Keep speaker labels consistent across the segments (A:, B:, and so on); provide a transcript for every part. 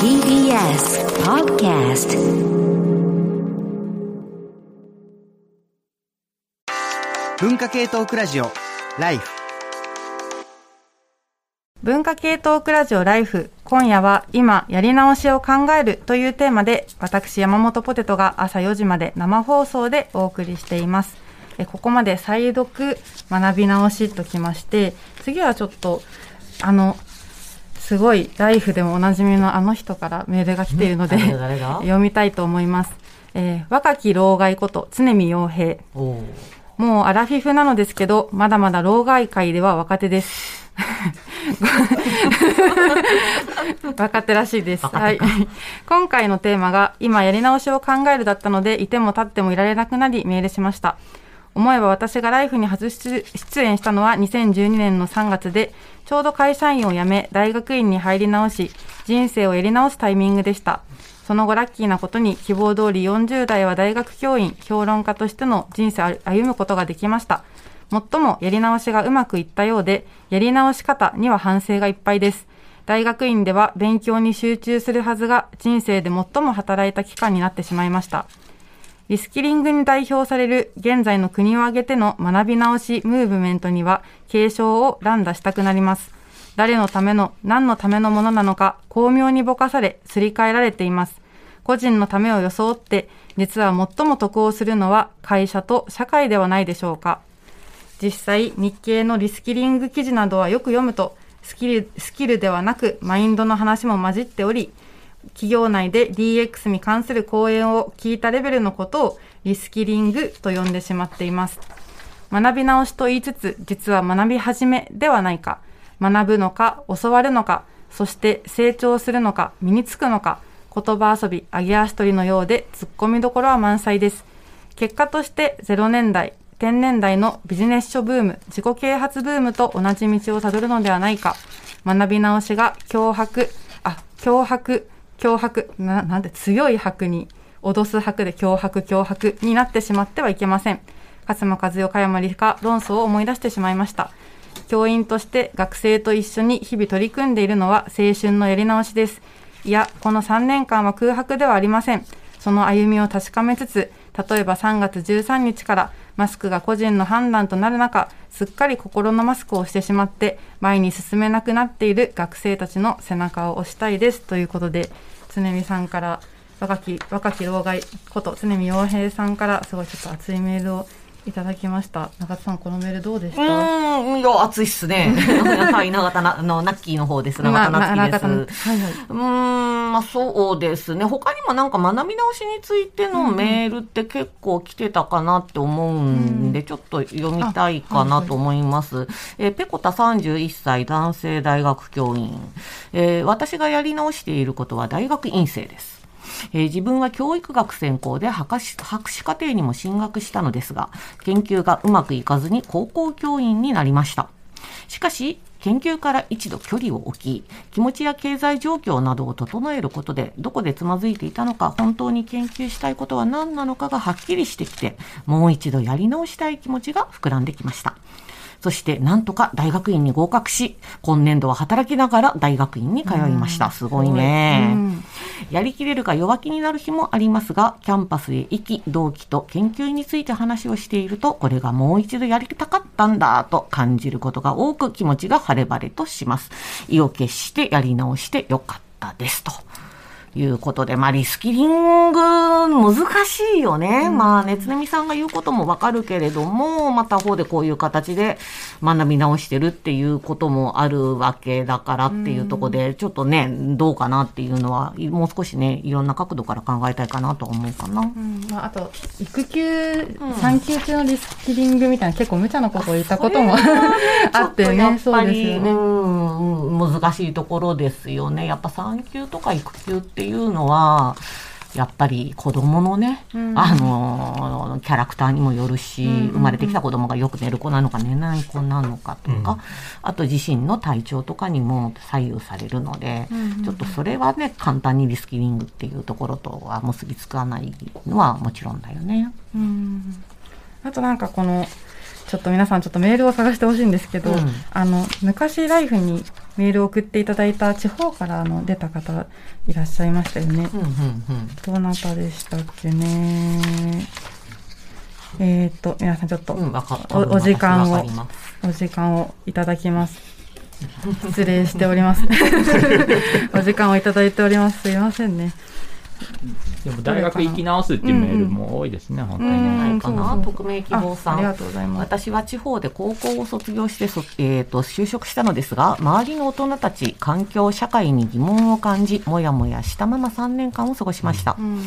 A: TBS Podcast
B: 文化系トークラジオライフ。
C: 文化系トークラジオライフ今夜は今やり直しを考えるというテーマで私山本ポテトが朝4時まで生放送でお送りしています。えここまで再読学び直しときまして次はちょっとあのすごいライフでもおなじみのあの人からメールが来ているので、読みたいと思います、えー若き老害こと常見洋平もうアラフィフなのですけど、まだまだ老害界では若手です。若手らしいです。はい。今回のテーマが、今やり直しを考えるだったので、いても立ってもいられなくなり、メールしました。思えば私がライフに初出演したのは2012年の3月で、ちょうど会社員を辞め、大学院に入り直し、人生をやり直すタイミングでした。その後ラッキーなことに希望通り40代は大学教員、評論家としての人生を歩むことができました。もっともやり直しがうまくいったようで、やり直し方には反省がいっぱいです。大学院では勉強に集中するはずが人生で最も働いた期間になってしまいました。リスキリングに代表される現在の国を挙げての学び直しムーブメントには継承を乱打したくなります。誰のための何のためのものなのか巧妙にぼかされすり替えられています。個人のためを装って実は最も得をするのは会社と社会ではないでしょうか。実際日経のリスキリング記事などはよく読むとスキルスキルではなくマインドの話も混じっており企業内で DX に関する講演を聞いたレベルのことをリスキリングと呼んでしまっています。学び直しと言いつつ、実は学び始めではないか、学ぶのか、教わるのか、そして成長するのか、身につくのか、言葉遊び、揚げ足取りのようで突っ込みどころは満載です。結果として0年代、10年代のビジネス書ブーム、自己啓発ブームと同じ道をたどるのではないか、学び直しが脅迫、あ、脅迫、脅迫、な、なんで強い迫に、脅す迫で脅迫、脅迫になってしまってはいけません。勝間和代、加山理科論争を思い出してしまいました。教員として学生と一緒に日々取り組んでいるのは青春のやり直しです。いや、この3年間は空白ではありません。その歩みを確かめつつ、例えば3月13日からマスクが個人の判断となる中、すっかり心のマスクをしてしまって、前に進めなくなっている学生たちの背中を押したいです。ということで、常見さんから、若き、若き老害こと常見洋平さんから、すごいちょっと熱いメールをいただきました。中田さん、このメールどうでした？
D: うーん、いや、暑いっすね。はい、長田な、あの、ナッキーの方です。長田
C: まあ
D: 夏樹
C: 中田
D: です。
C: はいはい。
D: うーん、まあそうですね。他にもなんか学び直しについてのメールって結構来てたかなって思うんで、ちょっと読みたいかなと思います。えーペコタ31歳男性大学教員、えー私がやり直していることは大学院生です。えー自分は教育学専攻で博士博士課程にも進学したのですが、研究がうまくいかずに高校教員になりました。しかし、研究から一度距離を置き、気持ちや経済状況などを整えることで、どこでつまずいていたのか、本当に研究したいことは何なのかがはっきりしてきて、もう一度やり直したい気持ちが膨らんできました。そして、なんとか大学院に合格し、今年度は働きながら大学院に通いました。すごいね。
C: うん
D: やりきれるか弱気になる日もありますが、キャンパスへ行き、同期と研究について話をしていると、これがもう一度やりたかったんだと感じることが多く気持ちが晴れ晴れとします。意を決してやり直してよかったですと。いうことで、まあ、リスキリング、難しいよね。まあ、ねつねみさんが言うこともわかるけれども、また方でこういう形で学び直してるっていうこともあるわけだからっていうところで、ちょっとね、どうかなっていうのは、もう少しね、いろんな角度から考えたいかなとは思うかな。
C: うんまあ、あと育休、産休中のリスキリングみたいな結構無茶なことを言ったことも あってねそうですよね。
D: うん、うん難しいところですよね。やっぱ産休とか育休っていうのは、やっぱり子供のね、
C: うん。
D: あの、キャラクターにもよるし、
C: うんうんうん。
D: 生まれてきた子供がよく寝る子なのか寝ない子なのかとか、あと自身の体調とかにも左右されるので、
C: うんうんうん。
D: ちょっとそれはね、簡単にリスキリングっていうところとは結びつかないのはもちろんだよね。
C: うん。あとなんかこのちょっと皆さんちょっとメールを探してほしいんですけど、
D: うん。
C: あの昔ライフにメールを送っていただいた地方からあの出た方いらっしゃいましたよね。
D: うんうんうん
C: どなたでしたっけね。えーっと、皆さんちょっと
D: うん。
C: おお時間をお時間をいただきます。失礼しております。お時間をいただいております。すいませんね。
E: でも大学行き直すっていうメールも多いですね、本当に
C: うん。
E: ね。
D: ないかな、匿名希望さん。
C: あありがとうございます。
D: 私は地方で高校を卒業してそ、えー、と就職したのですが周りの大人たち環境社会に疑問を感じもやもやしたまま3年間を過ごしました、
C: うん。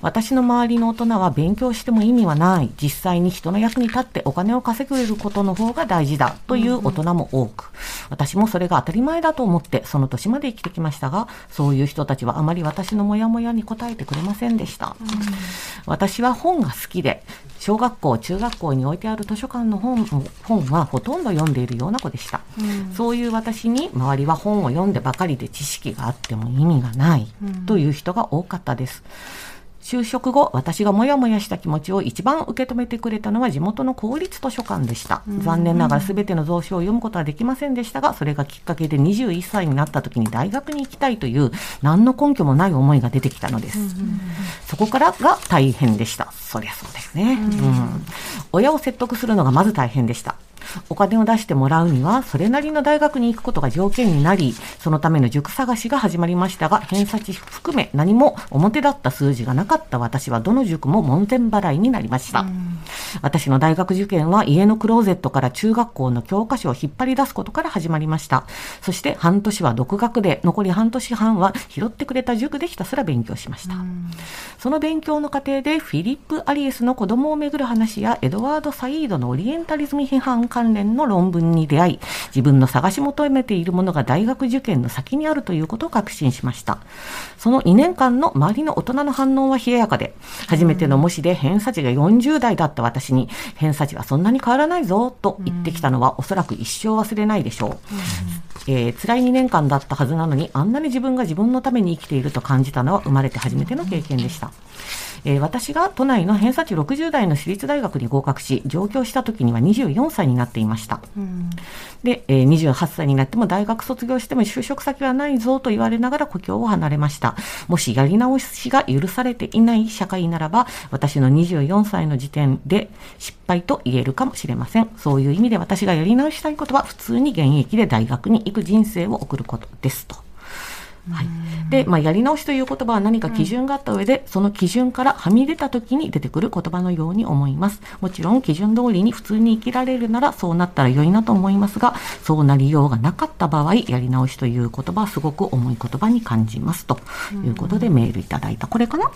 D: 私の周りの大人は勉強しても意味はない。実際に人の役に立ってお金を稼げることの方が大事だ。という大人も多く。私もそれが当たり前だと思ってその年まで生きてきましたがそういう人たちはあまり私のモヤモヤに答えてくれませんでした、私は本が好きで小学校中学校に置いてある図書館の本本はほとんど読んでいるような子でした、そういう私に周りは本を読んでばかりで知識があっても意味がないという人が多かったです、就職後、私がモヤモヤした気持ちを一番受け止めてくれたのは地元の公立図書館でした。残念ながら全ての蔵書を読むことはできませんでしたが、それがきっかけで21歳になった時に大学に行きたいという何の根拠もない思いが出てきたのです。そこからが大変でした。そりゃそうですね。うん親を説得するのがまず大変でした。お金を出してもらうには、それなりの大学に行くことが条件になり、そのための塾探しが始まりましたが、偏差値含め何も表だった数字がなかった私はどの塾も門前払いになりました。私の大学受験は家のクローゼットから中学校の教科書を引っ張り出すことから始まりました。そして半年は独学で、残り半年半は拾ってくれた塾でひたすら勉強しました。その勉強の過程でフィリップ・アリエスの子供をめぐる話やエドワード・サイードのオリエンタリズム批判関連の論文に出会い、自分の探し求めているものが大学受験の先にあるということを確信しました。その2年間の周りの大人の反応は冷ややかで、初めての模試で偏差値が40代だった私に、偏差値はそんなに変わらないぞと言ってきたのはおそらく一生忘れないでしょう。えー辛い2年間だったはずなのに、あんなに自分が自分のために生きていると感じたのは生まれて初めての経験でした。えー私が都内の偏差値60代の私立大学に合格し、上京した時には24歳になっていました。で、えー28歳になっても大学卒業しても就職先はないぞと言われながら故郷を離れました。もしやり直しが許されていない社会ならば、私の24歳の時点で失敗と言えるかもしれません。そういう意味で私がやり直したいことは、普通に現役で大学に行く人生を送ることですと。はい。で、まあ、やり直しという言葉は何か基準があった上で、その基準からはみ出た時に出てくる言葉のように思います。もちろん、基準通りに普通に生きられるなら、そうなったら良いなと思いますが、そうなりようがなかった場合、やり直しという言葉はすごく重い言葉に感じます。ということで、メールいただいた。これかな？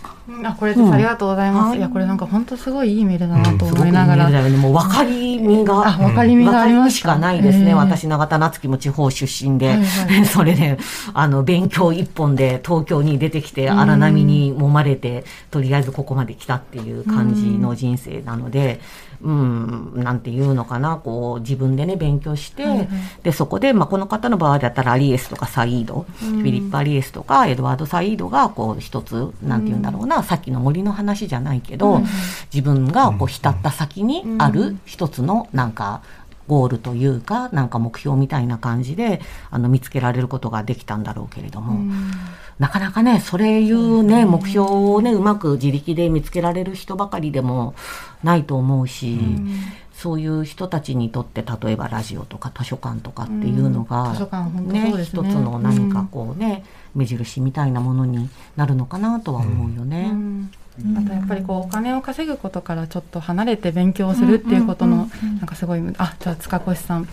C: あ、これです。ありがとうございます。
D: はい。
C: いや、これなんか本当すごいいいメールだなと思いながら。
D: メールだよね。もう分かりみが。
C: あ分かりみがありまし
D: かないです。ね。
C: ええ
D: 私、永田夏樹も地方出身で、
C: はいは
D: それで、あの、勉強一本で東京に出てきて、荒波に揉まれて、とりあえずここまで来たっていう感じの人生なので、うん、なんていうのかな、こう、自分でね、勉強して、で、そこで、まあ、この方の場合だったら、アリエスとかサイード、フィリップ・アリエスとか、エドワード・サイードが、こう、一つ、なんて言うんだろうな、さっきの森の話じゃないけど、自分が、こう、浸った先にある一つの、なんか、ゴールというか、なんか目標みたいな感じで、あの、見つけられることができたんだろうけれども、なかなかね、それいうね、目標をね、うまく自力で見つけられる人ばかりでもないと思うし、そういう人たちにとって、例えばラジオとか図書館とかっていうのが、
C: うん。
D: ね。一つの何かこうね、目印みたいなものになるのかなとは思うよね。
C: うんあとやっぱりこうお金を稼ぐことからちょっと離れて勉強をするっていうことのなんかすごいあじゃあ塚越さん。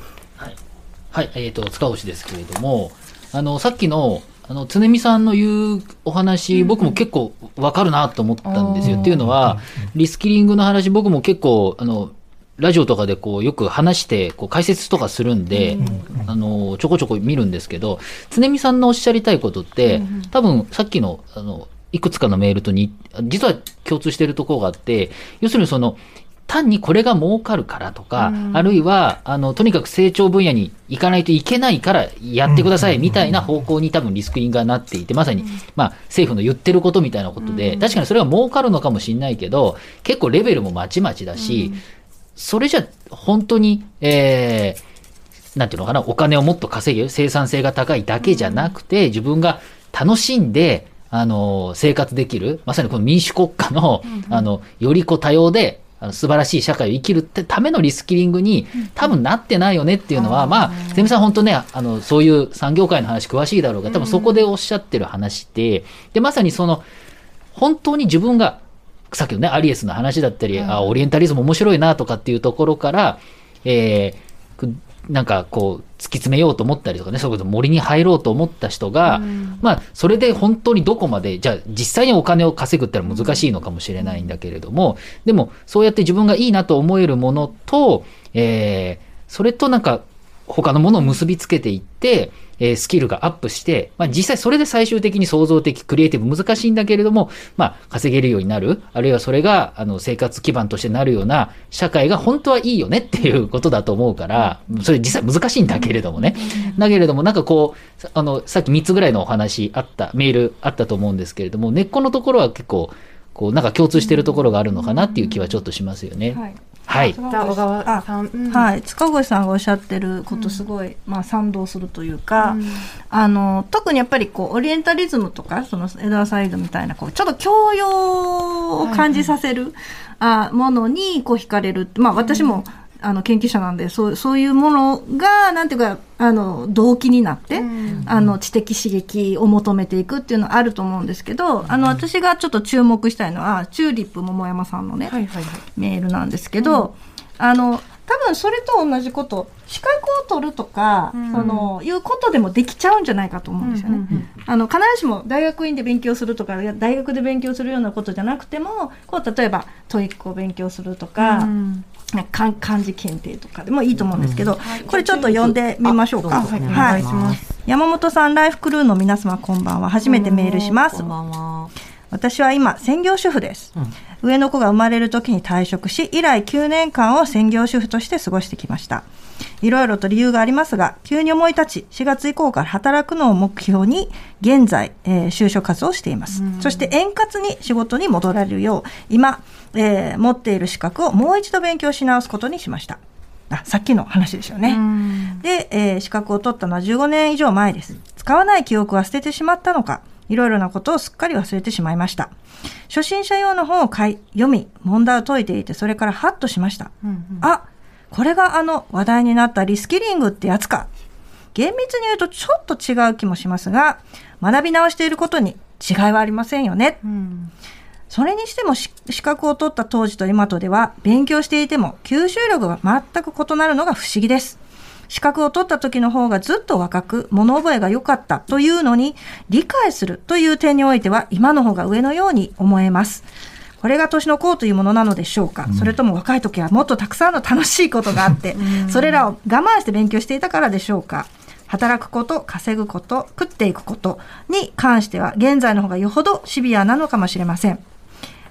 F: はい、えっ、と、塚越ですけれども、あの、さっきの、あの、常見さんの言うお話、僕も結構わかるなと思ったんですよ。っていうのは、リスキリングの話、僕も結構、あの、ラジオとかでこう、よく話して、こう、解説とかするんで、あの、ちょこちょこ見るんですけど、常見さんのおっしゃりたいことって、多分、さっきの、あの、いくつかのメールとに、実は共通しているところがあって、要するにその、単にこれが儲かるからとか、あるいは、あの、とにかく成長分野に行かないといけないからやってくださいみたいな方向に多分リスクリングがなっていて、まさに、まあ、政府の言ってることみたいなことで、確かにそれは儲かるのかもしれないけど、結構レベルもまちまちだし、それじゃ本当に、えーなんていうのかな、お金をもっと稼げる、生産性が高いだけじゃなくて、自分が楽しんで、あの、生活できる、まさにこの民主国家の、あの、よりこう多様で、あの素晴らしい社会を生きるってためのリスキリングに多分なってないよねっていうのは、まあ、ゼミさん本当ね、あの、そういう産業界の話詳しいだろうが、多分そこでおっしゃってる話で、で、まさにその、本当に自分が、さっきのね、アリエスの話だったり、あ、オリエンタリズム面白いなとかっていうところから、えーくなんかこう、突き詰めようと思ったりとかね、そういうこと森に入ろうと思った人が、まあ、それで本当にどこまで、じゃあ実際にお金を稼ぐってのは難しいのかもしれないんだけれども、でも、そうやって自分がいいなと思えるものと、えーそれとなんか、他のものを結びつけていって、えースキルがアップして、まあ実際それで最終的に創造的、クリエイティブ難しいんだけれども、まあ稼げるようになる、あるいはそれがあの生活基盤としてなるような社会が本当はいいよねっていうことだと思うから、それ実際難しいんだけれどもね。だけれどもなんかこう、さあの、さっき3つぐらいのお話あった、メールあったと思うんですけれども、根っこのところは結構、こうなんか共通してるところがあるのかなっていう気はちょっとしますよね。
G: はい
F: はい。
C: じゃあ小川さん、うん。
G: はい、塚越さんがおっしゃってることすごい、まあ、賛同するというか、あの特にやっぱりこうオリエンタリズムとかそのエドワーサイドみたいなこうちょっと教養を感じさせる、あものにこう惹かれる。まあ私も、あの研究者なんでそうそういうものがなんていうかあの動機になって、あの知的刺激を求めていくっていうのはあると思うんですけど、あの私がちょっと注目したいのはチューリップ桃山さんのね、
C: はいはいはい。
G: メールなんですけど、あの多分それと同じこと資格を取るとか、そのいうことでもできちゃうんじゃないかと思うんですよね。あの必ずしも大学院で勉強するとか大学で勉強するようなことじゃなくてもこう例えば TOEIC を勉強するとか、
C: うん
G: 漢漢字検定とかでもいいと思うんですけど、これちょっと読んでみましょうか。
D: う
G: はい
D: 願いします。
G: 山本さん、ライフクルーの皆様こんばんは。初めてメールします
D: こん。ばんは。
G: 私は今専業主婦です、上の子が生まれる時に退職し以来9年間を専業主婦として過ごしてきました。いろいろと理由がありますが急に思い立ち4月以降から働くのを目標に現在、えー就職活動をしています、そして円滑に仕事に戻られるよう今、えー持っている資格をもう一度勉強し直すことにしました。あさっきの話ですよね、で、えー資格を取ったのは15年以上前です。使わない記憶は捨ててしまったのか、いろいろなことをすっかり忘れてしまいました。初心者用の本を買い、読み、問題を解いていて、それからハッとしました。あ、これがあの話題になったリスキリングってやつか。厳密に言うとちょっと違う気もしますが、学び直していることに違いはありませんよね。それにしてもし資格を取った当時と今とでは勉強していても吸収力が全く異なるのが不思議です。資格を取った時の方がずっと若く物覚えが良かったというのに理解するという点においては今の方が上のように思えます。これが年の功というものなのでしょうか、それとも若い時はもっとたくさんの楽しいことがあって、それらを我慢して勉強していたからでしょうか？働くこと、稼ぐこと、食っていくことに関しては現在の方がよほどシビアなのかもしれません。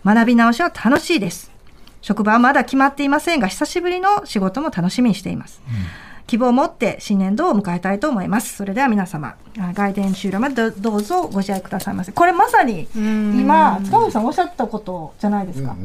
G: 学び直しは楽しいです。職場はまだ決まっていませんが、久しぶりの仕事も楽しみにしています。希望を持って新年度を迎えたいと思います。それでは皆様、あ外伝終了までどどうぞご自愛くださいませ。これまさに今、塚本さんおっしゃったことじゃないですか。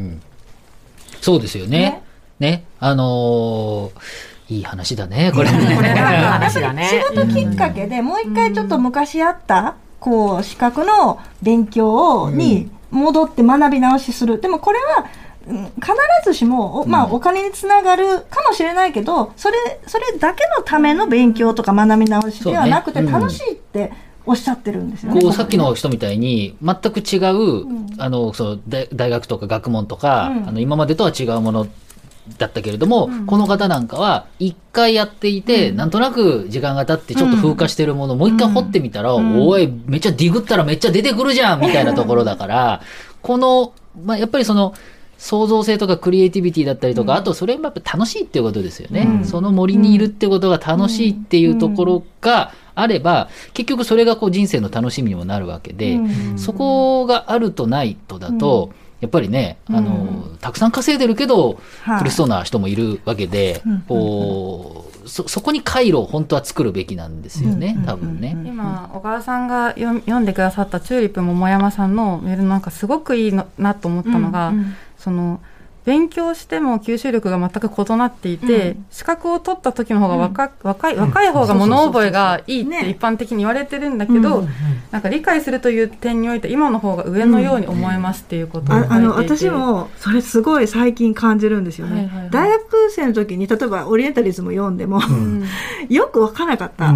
F: そうですよね。ね。あのーいい話だね、これ。
D: これが話だね。
G: 仕事きっかけでもう一回ちょっと昔あった、こう、資格の勉強に戻って学び直しする。でもこれは、うん必ずしも、おまあ、お金につながるかもしれないけど、それ、それだけのための勉強とか学び直しではなくて、楽しいっておっしゃってるんですよね。
F: こう、さっきの人みたいに、全く違う、あの、その、大大学とか学問とか、
G: うん。
F: あの、今までとは違うものだったけれども、この方なんかは、一回やっていて、なんとなく時間が経ってちょっと風化してるものをもう一回掘ってみたら、おい、めっちゃディグったらめっちゃ出てくるじゃんみたいなところだから、この、まあ、やっぱりその、創造性とかクリエイティビティだったりとか、あとそれもやっぱ楽しいっていうことですよね。その森にいるってことが楽しいっていうところがあれば、結局それがこう人生の楽しみにもなるわけで、そこがあるとないとだと、やっぱりね、あの、たくさん稼いでるけど、
G: はい。
F: 苦しそうな人もいるわけで、こう、そ、そこに回路を本当は作るべきなんですよね、多分ね。
C: 今小川さんが読読んでくださったチューリップ桃山さんのメールなんかすごくいいのなと思ったのが、その勉強しても吸収力が全く異なっていて、資格を取った時の方が若,、若い若い方が物覚えがいいって一般的に言われてるんだけど、なんか理解するという点において今の方が上のように思えますっていうことを書いていて、
G: ああの私もそれすごい最近感じるんですよね、
C: はいはいはい。
G: 大学生の時に例えばオリエンタリズム読んでも、よく分からなかった、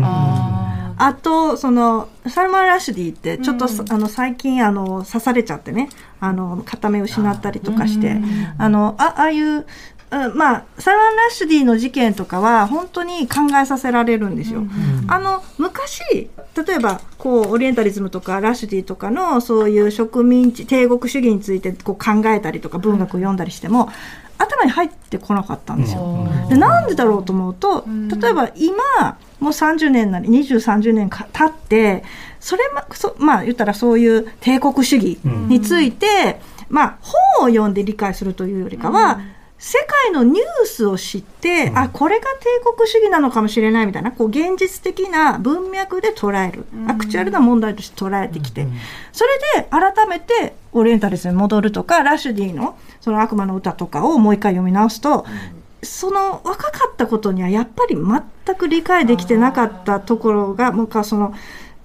C: あ
G: あとそのサルマン・ラッシュディってちょっと、あの最近あの刺されちゃってね。あの片目失ったりとかして。あのあああいううんまあ、サルマン・ラッシュディの事件とかは本当に考えさせられるんですよ。あの昔例えばこうオリエンタリズムとかラッシュディとかのそういう植民地帝国主義についてこう考えたりとか文学を読んだりしても頭に入ってこなかったんですよ。でなんでだろうと思うと例えば今もう30年なり2030年か経ってそれまそまあ言ったらそういう帝国主義について、まあ本を読んで理解するというよりかは、世界のニュースを知って、あこれが帝国主義なのかもしれないみたいなこう現実的な文脈で捉える、アクチュアルな問題として捉えてきて、それで改めてオリエンタリズムに戻るとかラッシュディのその悪魔の歌とかをもう一回読み直すと、その若かったことにはやっぱり全く理解できてなかったところがもうかその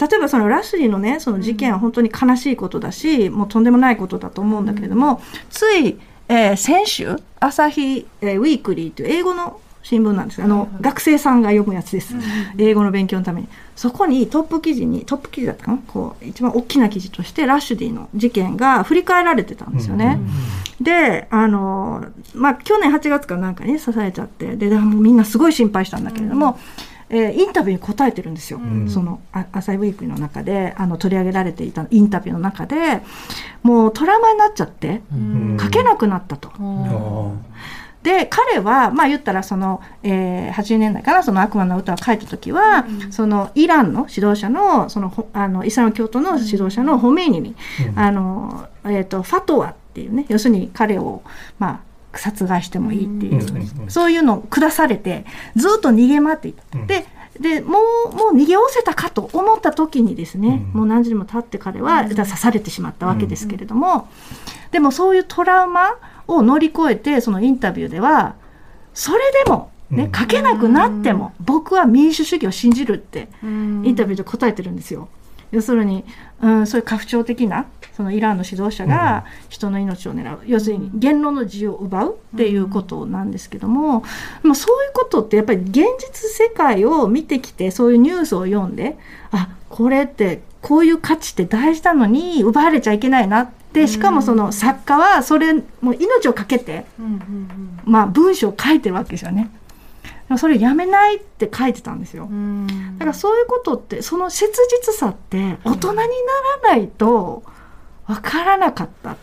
G: 例えばそのラッシュディのねその事件は本当に悲しいことだし、もうとんでもないことだと思うんだけれども、つい、えー先週朝日、えーウィークリーという英語の新聞なんですあの、学生さんが読むやつです、英語の勉強のためにそこにトップ記事にトップ記事だったかな？こう一番大きな記事としてラッシュディの事件が振り返られてたんですよね。であの、まあ、去年8月かなんかに刺されちゃってででもうみんなすごい心配したんだけれども、えーインタビューに答えてるんですよ、そのあ朝日ウィークの中であの取り上げられていたインタビューの中でもうトラウマになっちゃって、書けなくなったと。で彼はまあ言ったらその、えー、80年代かなその悪魔の歌を書いた時は、そのイランの指導者のそのほあのイスラム教徒の指導者のホメイニに、あのえー、とファトワっていうね要するに彼をまあ殺害してもいいっていう、そういうのを下されてずっと逃げ回っていた。ででもうもう逃げおせたかと思った時にですね、もう何時にも経って彼は刺されてしまったわけですけれども、でもそういうトラウマを乗り越えてそのインタビューではそれでも、ね書けなくなっても僕は民主主義を信じるってインタビューで答えてるんですよ。要するに、うん、そういう家父長的なそのイランの指導者が人の命を狙う、要するに言論の自由を奪うっていうことなんですけども、まあ、そういうことってやっぱり現実世界を見てきてそういうニュースを読んであこれってこういう価値って大事なのに奪われちゃいけないなってしかもその作家はそれもう命を懸けて、まあ、文章を書いてるわけですよね。それやめないって書いてたんですよ。だからそういうことってその切実さって大人にならないと分からなかった。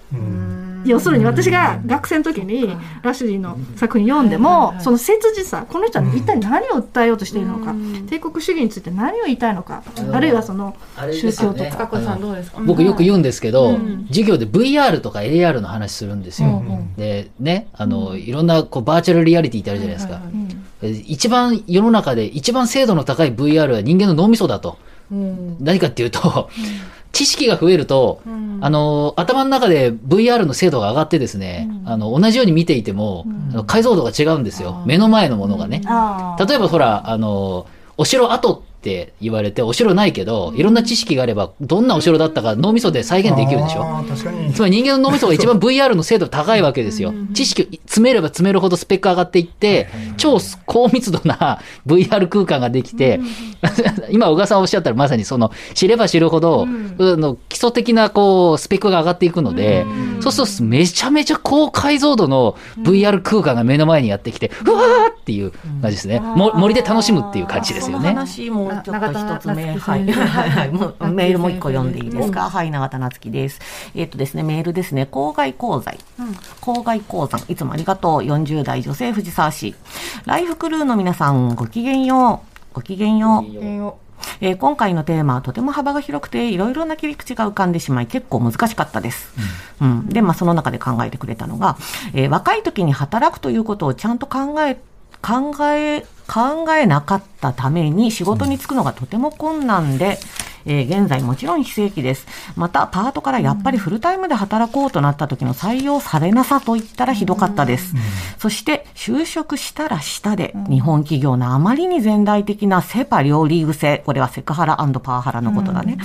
G: 要するに私が学生の時にラッシュディの作品読んでもその切実さこの人は一体何を訴えようとしているのか帝国主義について何を言いたいのかあるいはその
C: 宗教とか高子さんどうですか
F: 僕よく言うんですけど、
C: うん。
F: 授業で VR とか AR の話するんですよ。
C: うん
F: で、ね、あの、いろんなこうバーチャルリアリティってあるじゃないですか。一番世の中で一番精度の高い VR は人間の脳みそだと。
C: うん。
F: 何かっていうと、知識が増えると、あの、頭の中で VR の精度が上がってですね、あの、同じように見ていても、あの解像度が違うんですよ。目の前のものがね。例えばほら、あの、お城跡って言われて、お城ないけど、いろんな知識があれば、どんなお城だったか脳みそで再現できるでしょ？
H: あー確かに。
F: つまり人間の脳みそが一番 VR の精度高いわけですよ。知識を詰めれば詰めるほどスペック上がっていって、超高密度な VR 空間ができて、今小川さんおっしゃったらまさにその、知れば知るほど、あの基礎的なこう、スペックが上がっていくので、そうするとめちゃめちゃ高解像度の VR 空間が目の前にやってきて、うわーっていう感じですね。も森で楽しむっていう感じですよね。
D: 話もちょっと一つ目、
C: な
D: はい、はい、はい、メールもう一個読んでいいですか？
C: う
D: はい、永田夏樹です。えっとですね、メールですね、郊外講座。郊外講座、いつもありがとう。40代女性藤沢市。ライフクルーの皆さん、ごきげんよう。ごきげんよう。えー今回のテーマはとても幅が広くていろいろな切り口が浮かんでしまい結構難しかったです。うんで、まあ、その中で考えてくれたのが、えー若い時に働くということをちゃんと考え考え考えなかったために仕事に就くのがとても困難で、えー現在もちろん非正規です。また、パートからやっぱりフルタイムで働こうとなった時の採用されなさと言ったらひどかったです。そして、就職したらしたで、日本企業のあまりに全体的なセパ両リーグ制、これはセクハラパワハラのことだね。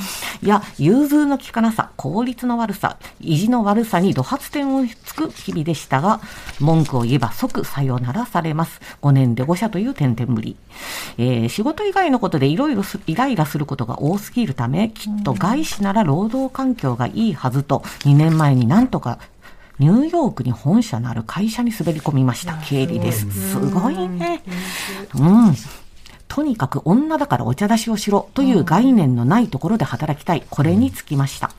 D: いや、融通の利かなさ、効率の悪さ、意地の悪さに怒発点をつく日々でしたが、文句を言えば即さよならされます。5年で5社という点々ぶり。えー仕事以外のことでいろいろすイライラすることが多すぎるため、きっと外資なら労働環境がいいはずと、2年前になんとかニューヨークに本社のある会社に滑り込みました。経理です。すごいね。うん。とにかく女だからお茶出しをしろという概念のないところで働きたい。これにつきました。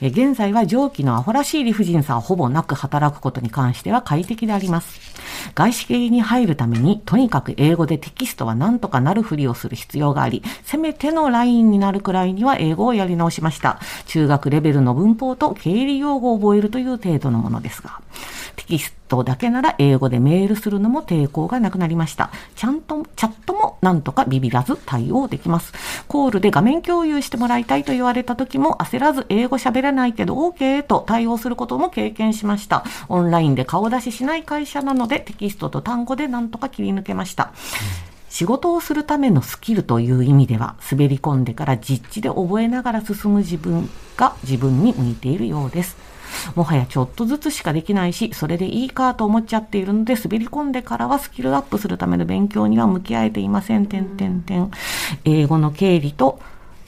D: え現在は上記のアホらしい理不尽さをほぼなく働くことに関しては快適であります。外資系に入るために、とにかく英語でテキストは何とかなるふりをする必要があり、せめてのラインになるくらいには英語をやり直しました。中学レベルの文法と経理用語を覚えるという程度のものですが。テキストだけなら英語でメールするのも抵抗がなくなりました。ちゃんと、チャットもなんとかビビらず対応できます。コールで画面共有してもらいたいと言われた時も焦らず英語語喋らないけど OK と対応することも経験しました。オンラインで顔出ししない会社なのでテキストと単語でなんとか切り抜けました。仕事をするためのスキルという意味では、滑り込んでから実地で覚えながら進む自分が自分に向いているようです。もはやちょっとずつしかできないし、それでいいかと思っちゃっているので、滑り込んでからはスキルアップするための勉強には向き合えていません。点点点。英語の経理と、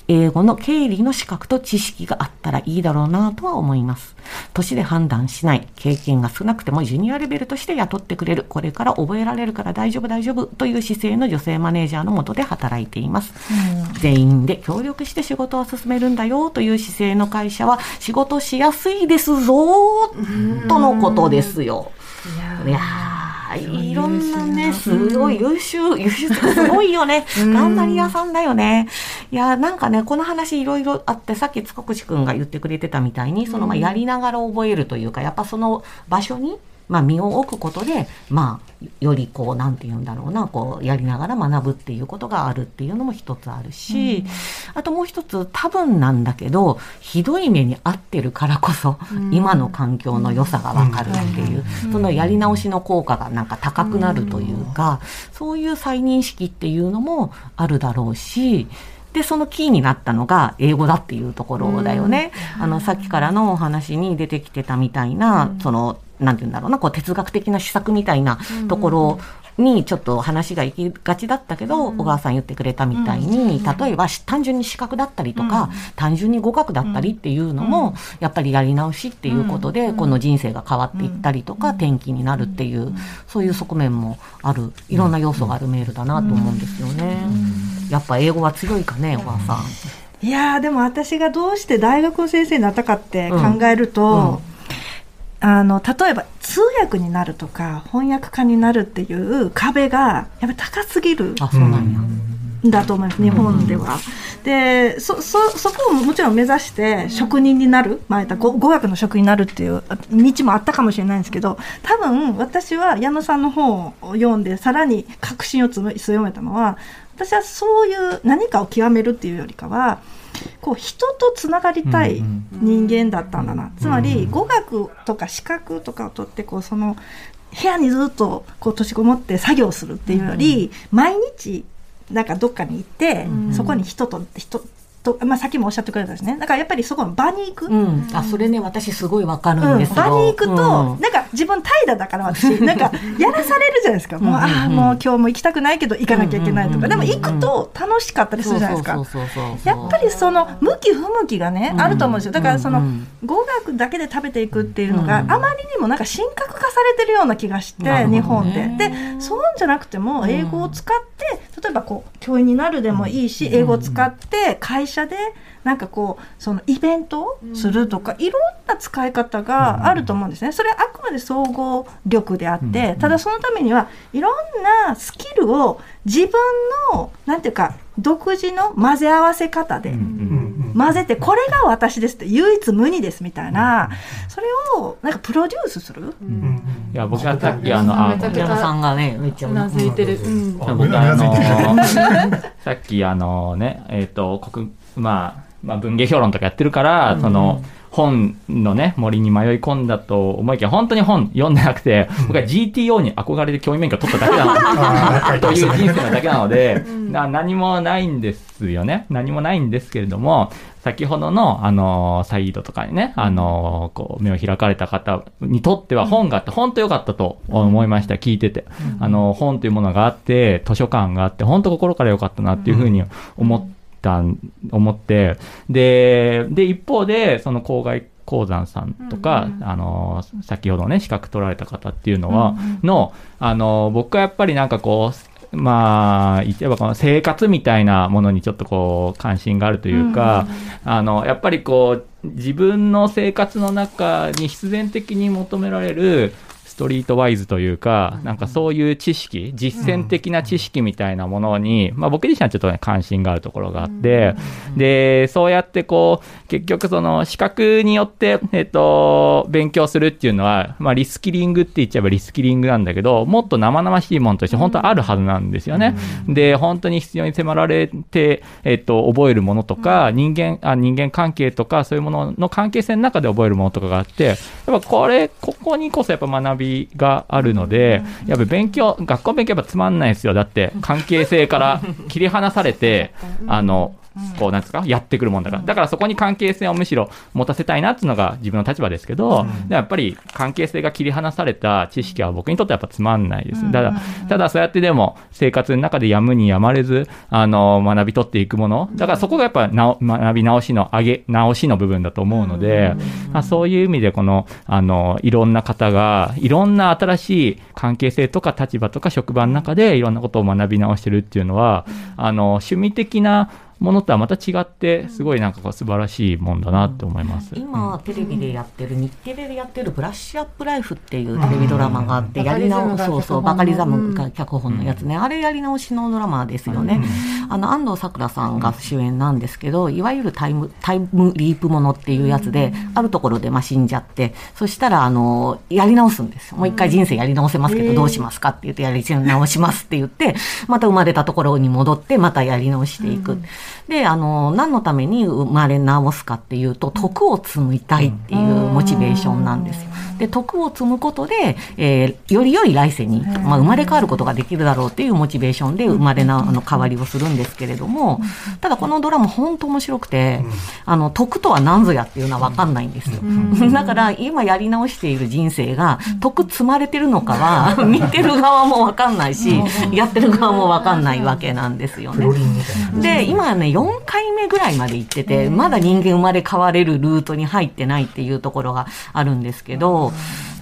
D: 英語の経理の資格と知識があったらいいだろうなとは思います。年で判断しない、経験が少なくてもジュニアレベルとして雇ってくれる、これから覚えられるから大丈夫大丈夫という姿勢の女性マネージャーのもとで働いています。全員で協力して仕事を進めるんだよという姿勢の会社は仕事しやすいですぞとのことですよ。いやーい。ろんなね、すごい優秀、優秀すごいよね。頑張り屋さんだよね。いやーなんかね、この話いろいろあって、さっき塚越くんが言ってくれてたみたいに、そのまあやりながら覚えるというか、やっぱその場所に、まあ身を置くことで、まあ、よりこう、なんて言うんだろうな、こう、やりながら学ぶっていうことがあるっていうのも一つあるし、あともう一つ、多分なんだけど、ひどい目に遭ってるからこそ、今の環境の良さがわかるっていう、そのやり直しの効果がなんか高くなるというか、そういう再認識っていうのもあるだろうし、で、そのキーになったのが英語だっていうところだよね。あの、さっきからのお話に出てきてたみたいな、その、なんて言うんだろうな、こう哲学的な施策みたいなところにちょっと話が行きがちだったけど、小川さん言ってくれたみたいに、例えばし単純に資格だったりとか、単純に語学だったりっていうのも、やっぱりやり直しっていうことで、この人生が変わっていったりとか、転機になるっていう、そういう側面もある、いろんな要素があるメールだなと思うんですよね。やっぱ英語は強いかね、小川さん。
G: いやーでも私がどうして大学の先生になったかって考えると、あの例えば通訳になるとか翻訳家になるっていう壁がやっぱり高すぎる
D: あ、そうなんや。
G: んだと思います、日本では。でそそそこをもちろん目指して職人になる、まあ、言ったら語語学の職人になるっていう道もあったかもしれないんですけど多分私は矢野さんの本を読んでさらに確信を強めたのは私はそういう何かを極めるっていうよりかはこう人とつながりたい人間だったんだな、つまり語学とか資格とかを取ってこうその部屋にずっとこう閉じこもって作業するっていうより、毎日なんかどっかに行って、そこに人と人と、まあ、さっきもおっしゃってくれたんですね。だからやっぱりそこの場に行く、
D: うん。あ、それね、私すごいわかる
G: うんん
D: ですよ。
G: 場に行くと、
D: うん。
G: なんか自分怠惰だから私 なんかやらされるじゃないですか。もう
D: うんうんうん。
G: ああもう今日も行きたくないけど行かなきゃいけないとか、
D: うんうんうんうん。
G: でも行くと楽しかったりするじゃないですか。やっぱりその向き不向きがね、
D: うん
G: あると思うんですよ。だからその、
D: うんうん。
G: 語学だけで食べていくっていうのが、
D: うん
G: あまりにもなんか神格化されてるような気がして、日本で。でそうじゃなくても英語を使って、例えばこう教員になるでもいいし、英語を使って会社でなんかこうそのイベントをするとか、いろんな使い方があると思うんですね。それはあくまで総合力であって、ただそのためにはいろんなスキルを自分のなんていうか独自の混ぜ合わせ方で、混ぜてこれが私ですって唯一無二ですみたいなそれをなんかプロデュースする、
E: いや、僕はさっきあの、あ、
C: めちゃくちゃ
D: 矢野さんがね、めっちゃ
C: うなずいてる。うん。
E: 僕あの、さっきあのね、えっ、と、国、まあ、まあ、文芸評論とかやってるから、その、本のね、森に迷い込んだと思いきや、本当に本読んでなくて、僕は GTO に憧れて教員免許取っただけなの。という人生なだけなので、な何もないんですよね。何もないんですけれども、先ほどの、あのサイードとかにね、あのこう、目を開かれた方にとっては本があって、本当良かったと思いました、聞いてて。あの、本というものがあって、図書館があって、本当心から良かったなっていうふうに思ったん、思って、で、で、一方で、その郊外鉱山さんとか、あの、先ほどね、資格取られた方っていうのは、の、あの、僕はやっぱりなんかこう、まあ、言えばこの生活みたいなものにちょっとこう関心があるというか、あの、やっぱりこう、自分の生活の中に必然的に求められるストリートワイズというか、なんかそういう知識、実践的な知識みたいなものに、まあ僕自身はちょっとね、関心があるところがあって、で、そうやってこう、結局その資格によって、えっと、勉強するっていうのは、まあリスキリングって言っちゃえばリスキリングなんだけど、もっと生々しいものとして本当はあるはずなんですよね。で、本当に必要に迫られて、えっと、覚えるものとか、人間、あ人間関係とか、そういうものの関係性の中で覚えるものとかがあって、やっぱこれ、ここにこそやっぱ学びがあるので、やっぱ勉強、学校勉強やっぱつまんないですよ。だって、関係性から切り離されて、あの、こうなんですか？やってくるもんだから。だからそこに関係性をむしろ持たせたいなっていうのが自分の立場ですけど、でもやっぱり関係性が切り離された知識は僕にとってはやっぱつまんないです。ただ、ただそうやってでも生活の中でやむにやまれず、あの、学び取っていくもの。だからそこがやっぱなお学び直しの上げ、直しの部分だと思うので、まあ、そういう意味でこの、あの、いろんな方が、いろんな新しい関係性とか立場とか職場の中でいろんなことを学び直してるっていうのは、あの、趣味的なものとはまた違って、すごいなんかこう素晴らししいもんだなって思います。
D: 今、テレビでやってる、日テレでやってるブラッシュアップライフっていうテレビドラマがあって、
C: うん
D: やり直そうそう、バカリザムが脚本のやつね、あれやり直しのドラマですよね。あの、安藤サクラさんが主演なんですけど、いわゆるタイム、タイムリープものっていうやつで、あるところでまあ死んじゃって、そしたら、あの、やり直すんですよ。もう一回人生やり直せますけど、どうしますかって言って、やり直しますって言って、また生まれたところに戻って、またやり直していく。で、あの、何のために生まれ直すかっていうと、徳を積みたいっていうモチベーションなんですよ。で、徳を積むことで、えーより良い来世に、まあ、生まれ変わることができるだろうっていうモチベーションで生まれな、あの、変わりをするんですけれども、ただこのドラマ本当面白くて、あの、徳とは何ぞやっていうのは分かんないんですよ。だから、今やり直している人生が、徳積まれてるのかは、見てる側も分かんないし、やってる側も分かんないわけなんですよね。で、今ね、4回目ぐらいまで行ってて、まだ人間生まれ変われるルートに入ってないっていうところがあるんですけど、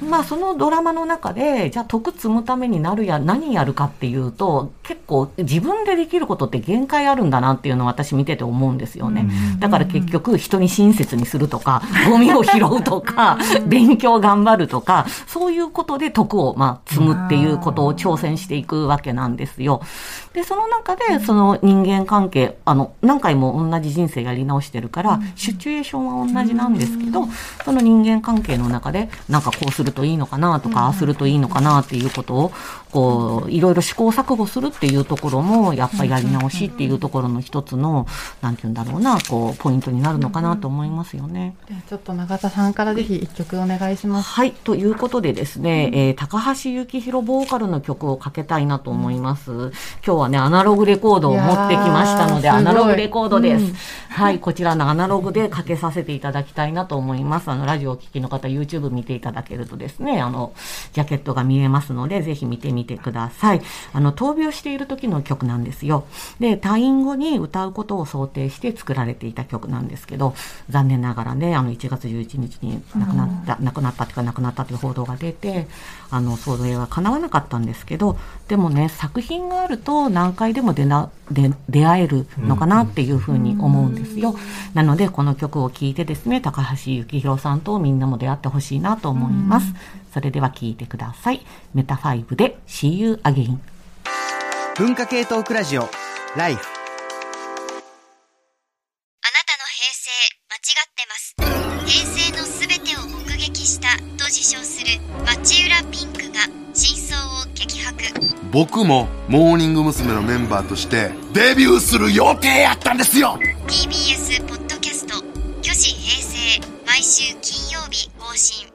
D: まあそのドラマの中で、じゃあ得積むためになるや、何やるかっていうと、結構自分でできることって限界あるんだなっていうのを私見てて思うんですよね。だから結局人に親切にするとか、ゴミを拾うとか、勉強頑張るとか、そういうことで徳をまあ積むっていうことを挑戦していくわけなんですよ。で、その中で、その人間関係、あの、何回も同じ人生やり直してるから、シチュエーションは同じなんですけど、その人間関係の中で、なんかこうするといいのかなとか、ああするといいのかなっていうことを、こう、いろいろ試行錯誤するっていうところも、やっぱりやり直しっていうところの一つの、なんて言うんだろうな、こう、ポイントになるのかなと思いますよね。
C: ちょっと永田さんからぜひ一曲お願いします。
D: はい。ということでですね、えー高橋幸宏ボーカルの曲をかけたいなと思います。今日はね、アナログレコードを持ってきましたので、アナログレコードです。
C: す
D: はい。こちらのアナログでかけさせていただきたいなと思います。あの、ラジオをお聞きの方、YouTube 見ていただけるとですね、あの、ジャケットが見えますので、ぜひ見てみてください。あの、闘病している時の曲なんですよ。で、退院後に歌うことを想定して作られていた曲なんですけど、残念ながらね、あの、1月11日に亡くなった、亡くなったというか亡くなったという報道が出て、あの、想像は叶わなかったんですけど、でもね、作品があると何回でも出な、で出会えるのかなっていうふうに思うんですよ。なので、この曲を聴いてですね、高橋幸宏さんとみんなも出会ってほしいなと思います。それでは聞いてください。メタ5で See You Again。
B: 文化系トークラジオ、ライフ。
H: あなたの平成、間違ってます。平成のすべてを目撃したと自称する町浦ピンクが真相を激白。
I: 僕もモーニング娘。のメンバーとしてデビューする予定やったんですよ
H: TBS ポッドキャスト「巨子平成」毎週金曜日更新